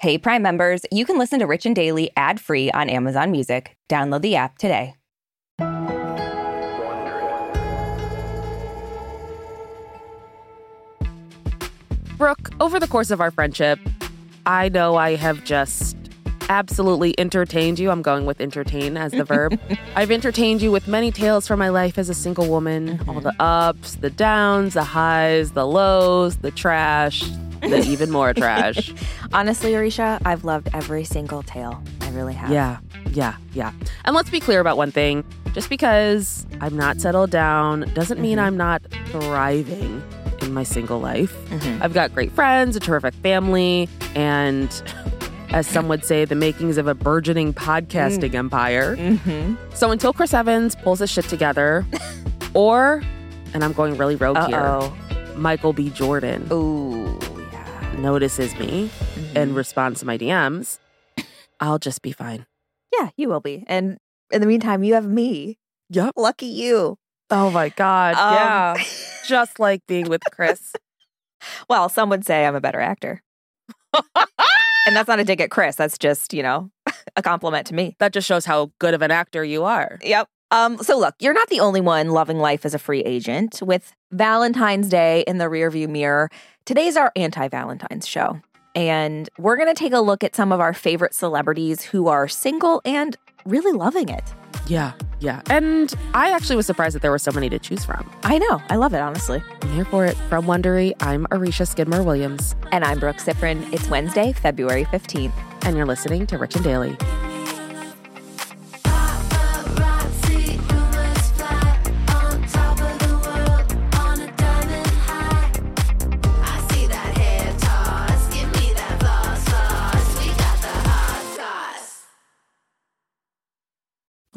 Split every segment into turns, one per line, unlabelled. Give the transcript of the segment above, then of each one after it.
Hey, Prime members, you can listen to Rich and Daily ad free on Amazon Music. Download the app today.
Brooke, over the course of our friendship, I know I have just absolutely entertained you. I'm going with entertain as the verb. I've entertained you with many tales from my life as a single woman mm-hmm. all the ups, the downs, the highs, the lows, the trash, the even more trash.
Honestly, Aricia, I've loved every single tale. I really have.
Yeah, yeah, yeah. And let's be clear about one thing just because I'm not settled down doesn't mm-hmm. mean I'm not thriving in my single life. Mm-hmm. I've got great friends, a terrific family, and as some would say, the makings of a burgeoning podcasting mm. empire. Mm-hmm. So until Chris Evans pulls his shit together, or, and I'm going really rogue Uh-oh. here, Michael B. Jordan
Ooh.
Notices me mm-hmm. in response to my DMs, I'll just be fine.
Yeah, you will be. And in the meantime, you have me.
Yep.
Lucky you.
Oh my God. Um, yeah. just like being with Chris.
well, some would say I'm a better actor. and that's not a dig at Chris. That's just, you know, a compliment to me.
That just shows how good of an actor you are.
Yep. Um, so look, you're not the only one loving life as a free agent. With Valentine's Day in the rearview mirror, today's our anti-Valentine's show. And we're going to take a look at some of our favorite celebrities who are single and really loving it.
Yeah, yeah. And I actually was surprised that there were so many to choose from.
I know. I love it, honestly.
I'm here for it. From Wondery, I'm Aricia Skidmore Williams.
And I'm Brooke Siffrinn. It's Wednesday, February 15th.
And you're listening to Rich and Daily.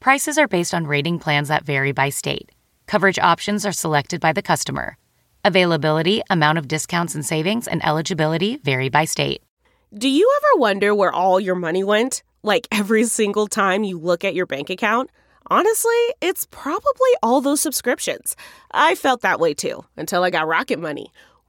Prices are based on rating plans that vary by state. Coverage options are selected by the customer. Availability, amount of discounts and savings, and eligibility vary by state.
Do you ever wonder where all your money went? Like every single time you look at your bank account? Honestly, it's probably all those subscriptions. I felt that way too until I got Rocket Money.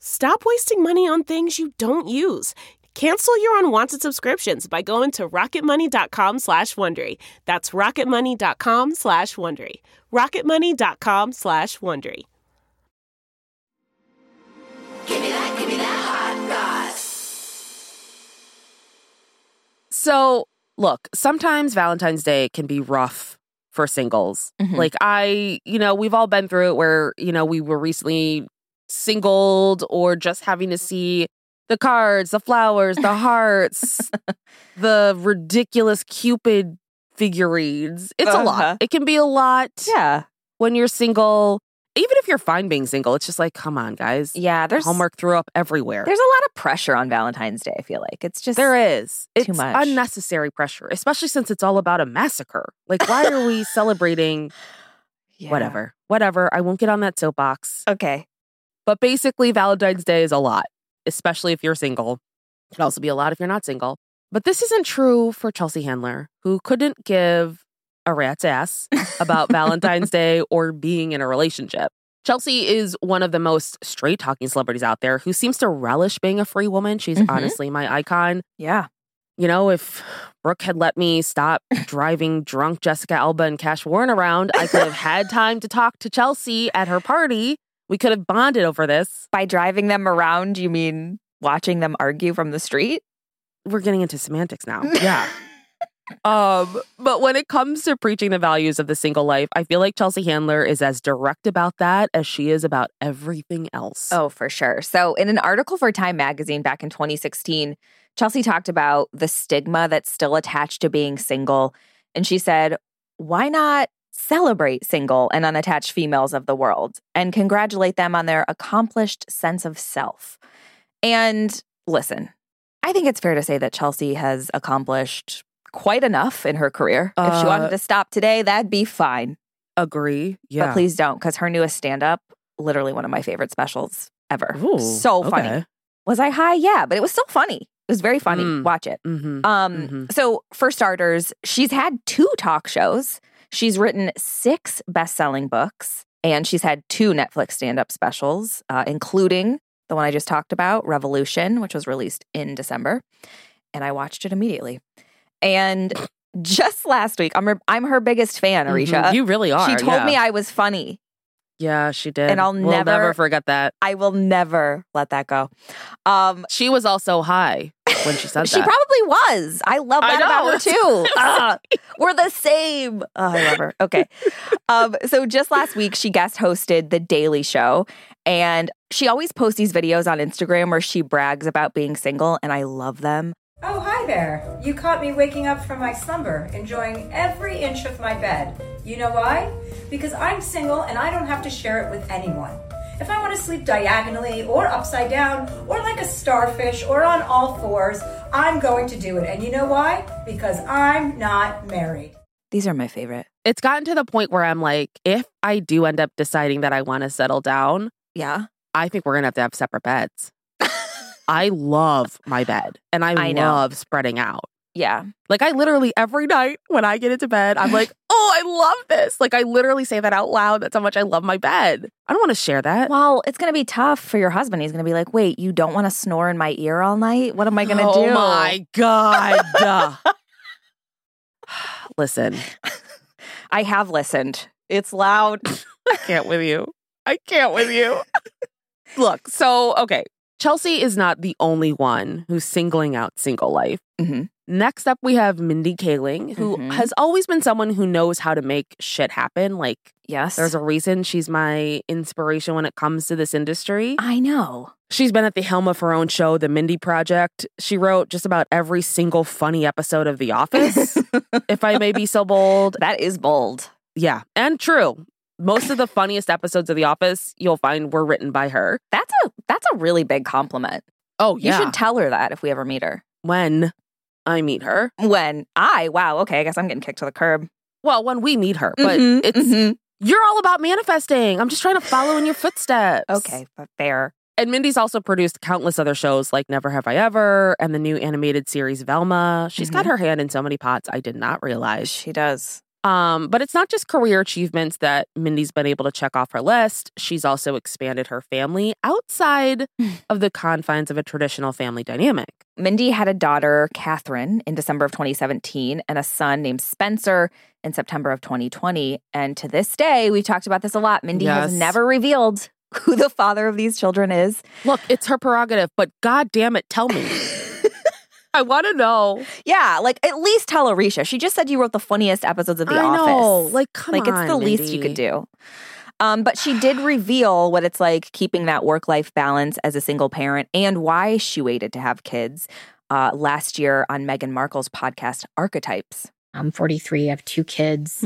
Stop wasting money on things you don't use. Cancel your unwanted subscriptions by going to rocketmoney.com slash Wondery. That's rocketmoney.com slash Wondery. rocketmoney.com slash Wondery.
Give me that, give me that hot So, look, sometimes Valentine's Day can be rough for singles. Mm-hmm. Like I, you know, we've all been through it where, you know, we were recently singled or just having to see the cards, the flowers, the hearts, the ridiculous Cupid figurines. It's uh-huh. a lot. Uh-huh. It can be a lot.
Yeah.
When you're single, even if you're fine being single, it's just like, come on, guys.
Yeah, there's
Hallmark threw up everywhere.
There's a lot of pressure on Valentine's Day. I feel like it's just
there is.
Too much
unnecessary pressure, especially since it's all about a massacre. Like, why are we celebrating? Yeah. Whatever, whatever. I won't get on that soapbox.
Okay.
But basically, Valentine's Day is a lot, especially if you're single. It can also be a lot if you're not single. But this isn't true for Chelsea Handler, who couldn't give a rat's ass about Valentine's Day or being in a relationship. Chelsea is one of the most straight talking celebrities out there who seems to relish being a free woman. She's mm-hmm. honestly my icon.
Yeah.
You know, if Brooke had let me stop driving drunk Jessica Alba and Cash Warren around, I could have had time to talk to Chelsea at her party we could have bonded over this.
By driving them around, you mean watching them argue from the street?
We're getting into semantics now. Yeah. Um, but when it comes to preaching the values of the single life, I feel like Chelsea Handler is as direct about that as she is about everything else.
Oh, for sure. So, in an article for Time magazine back in 2016, Chelsea talked about the stigma that's still attached to being single. And she said, why not celebrate single and unattached females of the world and congratulate them on their accomplished sense of self? And listen, I think it's fair to say that Chelsea has accomplished quite enough in her career. if she wanted
Uh,
to stop today, that'd be fine.
Agree. Yeah.
But please don't, because her newest stand up, literally one of my favorite specials ever.
Ooh,
so funny.
okay.
Was I high? Yeah, but it was so funny. It was very funny.
Mm.
Watch it.
Mhm.
Um,
Mhm.
so for starters, she's had two talk shows. She's written six best-selling books, and she's had two Netflix stand-up specials, uh, including the one I just talked about, Revolution, which was released in December, and I watched it immediately. And just last week, I'm her, I'm her biggest fan, Aricia.
Mhm. You really are.
she told
yeah.
me I was funny.
Yeah, she did.
And I'll
we'll
never-
never forget that.
I will never let that go. Um,
She was also high when she said
she
that.
probably was. I love
I
that about her too. Ah, we're the same. Oh, I love her. Okay. Um, so just last week, she guest hosted The Daily Show. And she always posts these videos on Instagram where she brags about being single, and I love them.
Oh, hi there. You caught me waking up from my slumber, enjoying every inch of my bed. You know why? Because I'm single and I don't have to share it with anyone. If I want to sleep diagonally or upside down or like a starfish or on all fours, I'm going to do it. And you know why? Because I'm not married.
These are my favorite.
it's gotten to the point where I'm like, if I do end up deciding that I want to settle down,
Yeah.
I think we're gonna have to have separate beds. I love my bed and I,
I know.
love spreading out.
Yeah.
Like I literally every night when I get into bed, I'm like, I love this. Like I literally say that out loud. That's how much I love my bed. I don't want to share that.
Well, it's going to be tough for your husband. He's going to be like, wait, you don't want to snore in my ear all night? What am I going to
oh
do?
my god. Listen,
I have listened. It's loud.
I can't with you. I can't with you. Look, so okay, Chelsea is not the only one who's singling out single life.
Mhm.
Next up, we have Mindy Kaling, who
Mhm.
has always been someone who knows how to make shit happen. Like,
Yes.
there's a reason she's my inspiration when it comes to this industry.
I know.
She's been at the helm of her own show, The Mindy Project. She wrote just about every single funny episode of The Office, if I may be so bold.
That is bold.
Yeah, and true. Most of the funniest episodes of The Office you'll find were written by her.
That's a that's a really big compliment.
Oh, yeah.
You should tell her that if we ever meet her.
when I meet her.
When I wow, okay, I guess I'm getting kicked to the curb.
Well, when we meet her, but
Mhm,
it's
mhm.
you're all about manifesting. I'm just trying to follow in your footsteps.
okay, but fair.
And Mindy's also produced countless other shows like Never Have I Ever and the new animated series Velma. She's got her hand in so many pots I did not realize.
She does.
Um, but it's not just career achievements that Mindy's been able to check off her list. She's also expanded her family outside of the confines of a traditional family dynamic.
Mindy had a daughter, Catherine, in December of 2017, and a son named Spencer in September of 2020. And to this day, we've talked about this a lot. Mindy has never revealed who the father of these children is.
Look, it's her prerogative, but god damn it, tell me. I want to know.
Yeah, like at least tell Aricia. She just said you wrote the funniest episodes of The
I
Office.
know. Like, come
like
on.
it's the least you could do. Um, but she did reveal what it's like keeping that work life balance as a single parent and why she waited to have kids uh, last year on Meghan Markle's podcast Archetypes.
I'm 43. I have two kids.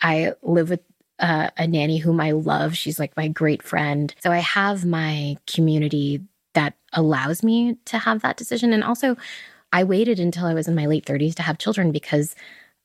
I live with uh, a nanny whom I love. She's like my great friend. So I have my community that allows me to have that decision. And also, I waited until I was in my late 30s to have children because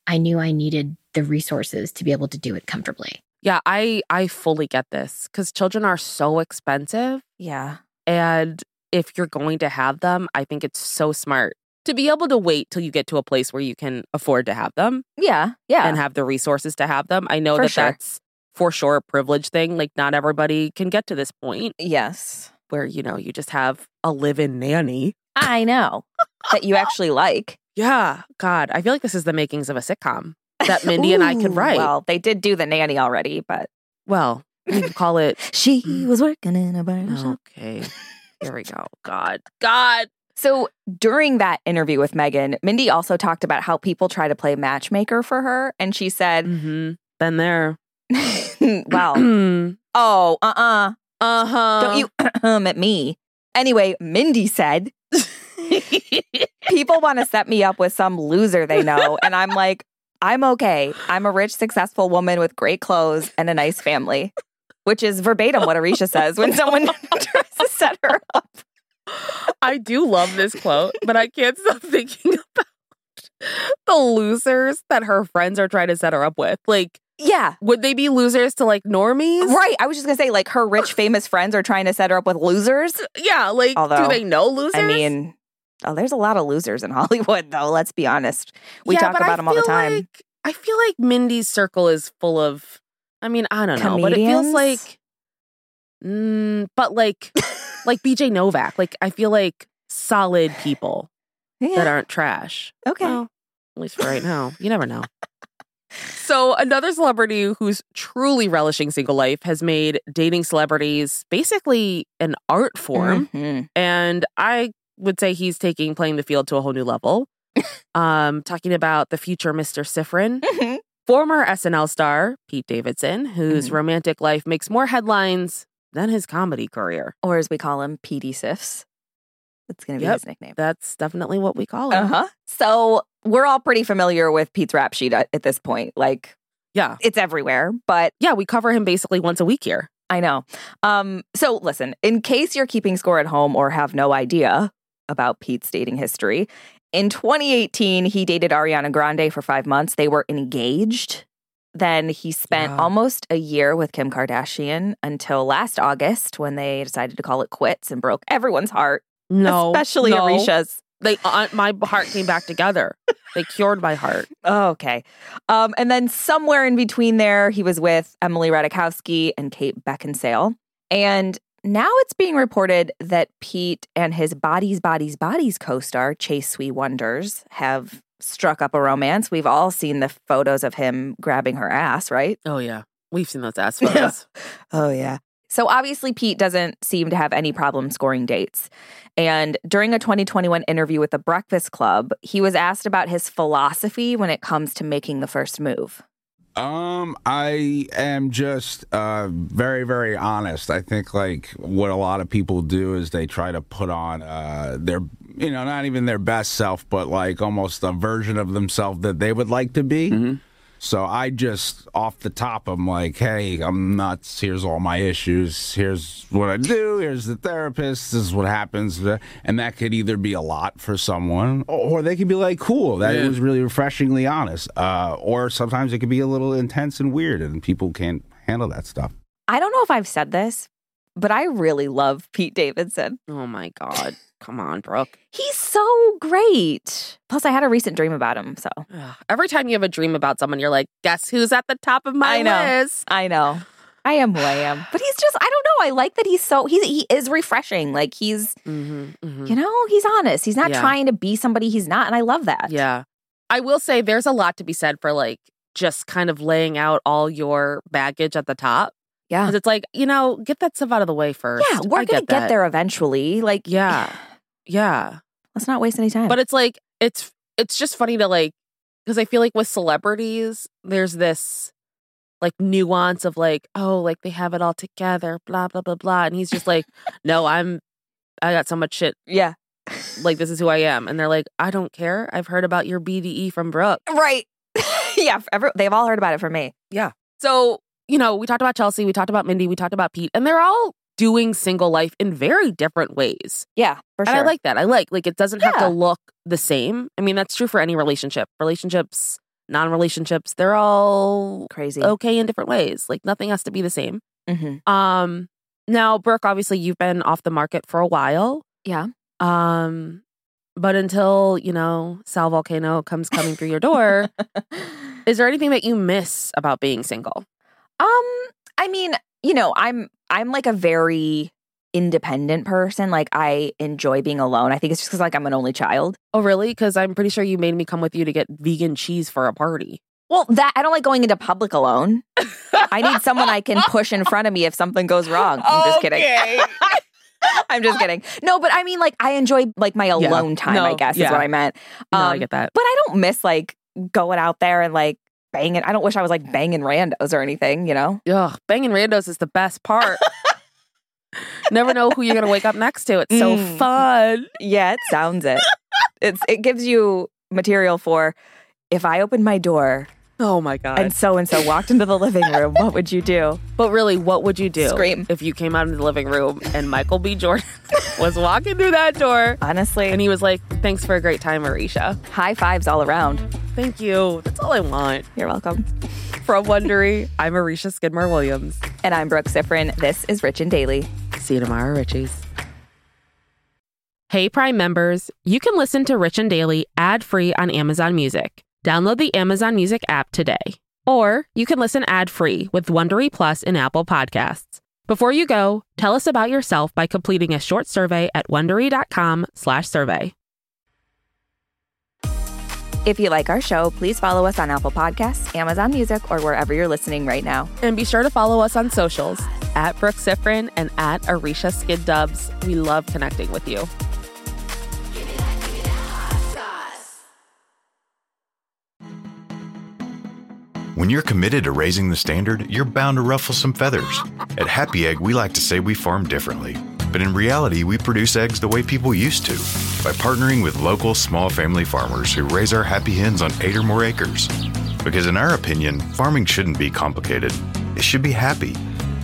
I knew I needed the resources to be able to do it comfortably.
Yeah, I I fully get this cuz children are so expensive
Yeah.
and if you're going to have them, I think it's so smart to be able to wait till you get to a place where you can afford to have them
Yeah. Yeah.
and have the resources to have them. I know
For
that
sure.
that's for sure a privilege thing. Like not everybody can get to this point
yes.
where you know you just have a live-in nanny.
I know that you actually like.
Yeah, God, I feel like this is the makings of a sitcom that Mindy and I could write.
Well, they did do the nanny already, but
well, we could call it
she was working in a barber shop.
Okay. Here we go. God. God.
So during that interview with Meghan, Mindy also talked about how people try to play matchmaker for her. And she said,
Mm-hmm. Been there.
Well, oh,
uh
oh, uh uh.
Uh huh.
Don't you at me. Anyway, Mindy said, people want to set me up with some loser they know. And I'm like, I'm okay. I'm a rich, successful woman with great clothes and a nice family, which is verbatim what Aricia says when someone tries to set her up.
I do love this quote, but I can't stop thinking about the losers that her friends are trying to set her up with. Like,
Yeah.
would they be losers to like normies?
Right. I was just going to say, like, her rich, famous friends are trying to set her up with losers.
Yeah. Like,
Although,
do they know losers?
I mean, oh, there's a lot of losers in Hollywood, though. Let's be honest. We
Yeah,
talk
but I
about them all the time.
like- I feel like Mindy's circle is full of. I mean, I don't know, but it feels like. Mm, but like, like BJ Novak. Like, I feel like solid people that aren't trash.
Okay.
Well, at least for right now. You never know. So, another celebrity who's truly relishing single life has made dating celebrities basically an art form.
Mhm.
And I would say he's taking playing the field to a whole new level. um, talking about the future Mr. Siffrinn,
Mhm.
former SNL star Pete Davidson, whose
Mhm.
romantic life makes more headlines than his comedy career.
Or as we call him, PD Sifs. That's going to be
Yep.
his nickname.
That's definitely what we call him.
Uh huh. So we're all pretty familiar with Pete's rap sheet at, at this point. Like
Yeah.
it's everywhere, but
Yeah, we cover him basically once a week here.
I know. Um, so listen, in case you're keeping score at home or have no idea about Pete's dating history, in 2018, he dated Ariana Grande for five months. They were engaged. Then he spent
Yeah.
almost a year with Kim Kardashian until last August when they decided to call it quits and broke everyone's heart,
No.
especially
no.
Aricia's.
They, uh, my heart came back together. They cured my heart.
Oh, okay. Um, and then somewhere in between there, he was with Emily Ratajkowski and Kate Beckinsale. And now it's being reported that Pete and his Bodies, Bodies, Bodies co star, Chase Sui Wonders, have struck up a romance. We've all seen the photos of him grabbing her ass, right?
Oh, yeah. We've seen those ass photos.
Oh, yeah. So obviously, Pete doesn't seem to have any problem scoring dates. And during a 2021 interview with the Breakfast Club, he was asked about his philosophy when it comes to making the first move.
Um, I am just uh very very honest. I think like what a lot of people do is they try to put on uh their you know not even their best self, but like almost a version of themselves that they would like to be. So I just off the top, I'm like, hey, I'm nuts. Here's all my issues. Here's what I do. Here's the therapist. This is what happens. And that could either be a lot for someone, or they could be like, cool. That was really refreshingly honest. Uh, or sometimes it could be a little intense and weird, and people can't handle that stuff.
I don't know if I've said this, but I really love Pete Davidson.
oh, my God. Come on, Brooke.
He's so great. Plus, I had a recent dream about him. So
Ugh. Every time you have a dream about someone, you're like, guess who's at the top of my
I know.
list?
I know. I am who I am. But he's just, I don't know. I like that he's so, he's, he is refreshing. Like he's,
Mm-hmm, mm-hmm.
you know, he's honest. He's not
Yeah.
trying to be somebody he's not. And I love that.
Yeah. I will say there's a lot to be said for like just kind of laying out all your baggage at the top.
Yeah.
Because it's like, you know, get that stuff out of the way first.
Yeah. We're going to get
that.
there eventually. Like,
Yeah. Yeah.
let's not waste any time.
But it's like, it's, it's just funny to like, because I feel like with celebrities, there's this like nuance of like, oh, like they have it all together, blah, blah, blah, blah. And he's just like, no, I'm, I got so much shit.
yeah.
Like, this is who I am. And they're like, I don't care. I've heard about your BDE from Brooke.
Right. yeah. Every, they've all heard about it from me. Yeah.
So, you know, we talked about Chelsea, we talked about Mindy, we talked about Pete, and they're all doing single life in very different ways.
Yeah. For sure.
And I like that. I like like it doesn't have to look the same. I mean, that's true for any relationship. Relationships, non-relationships, they're all
crazy.
okay in different ways. Like nothing has to be the same.
hmm
Um now, Brooke, obviously you've been off the market for a while.
Yeah.
Um but until, you know, Sal Vulcano comes coming through your door, is there anything that you miss about being single?
Um, I mean, you know, I'm I'm like a very independent person. Like I enjoy being alone. I think it's just because like I'm an only child.
Oh, really? Because I'm pretty sure you made me come with you to get vegan cheese for a party.
Well, that I don't like going into public alone. I need someone I can push in front of me if something goes wrong. I'm just kidding. I'm just kidding. No, but I mean, like, I enjoy like my alone time.
No,
I guess is what I meant.
No, I
Um,
get that.
But I don't miss like going out there and like banging. I don't wish I was like banging randos or anything. You know?
Ugh, banging randos is the best part. Never know who you're gonna wake up next to. It's so
Mm.
fun.
Yeah, it sounds it. it's it gives you material for if I open my door
Oh my god.
and so and so walked into the living room, what would you do?
but really, what would you do?
Scream.
if you came out into the living room and Michael B. Jordan was walking through that door
Honestly,
and he was like, "Thanks for a great time, Marisha.
high fives all around.
Thank you. That's all I want."
You're welcome.
From Wondery, I'm Marisha Skidmore Williams.
And I'm Brooke Siffrinn. This is Rich and Daily.
See you tomorrow, Richies. Hey, Prime members, you can listen to Rich and Daily ad free on Amazon Music. Download the Amazon Music app today. Or you can listen ad free with Wondery Plus in Apple Podcasts. Before you go, tell us about yourself by completing a short survey at wondery.com/survey.
If you like our show, please follow us on Apple Podcasts, Amazon Music, or wherever you're listening right now.
And be sure to follow us on socials at Brooke Siffrinn and at Aricia Skid Dubs. We love connecting with you.
When you're committed to raising the standard, you're bound to ruffle some feathers. At Happy Egg, we like to say we farm differently. But in reality, we produce eggs the way people used to by partnering with local small family farmers who raise our happy hens on eight or more acres. Because in our opinion, farming shouldn't be complicated, it should be happy.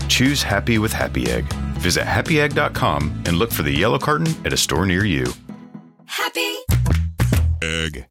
Choose happy with Happy Egg. Visit happyegg.com and look for the yellow carton at a store near you.
Happy
Egg.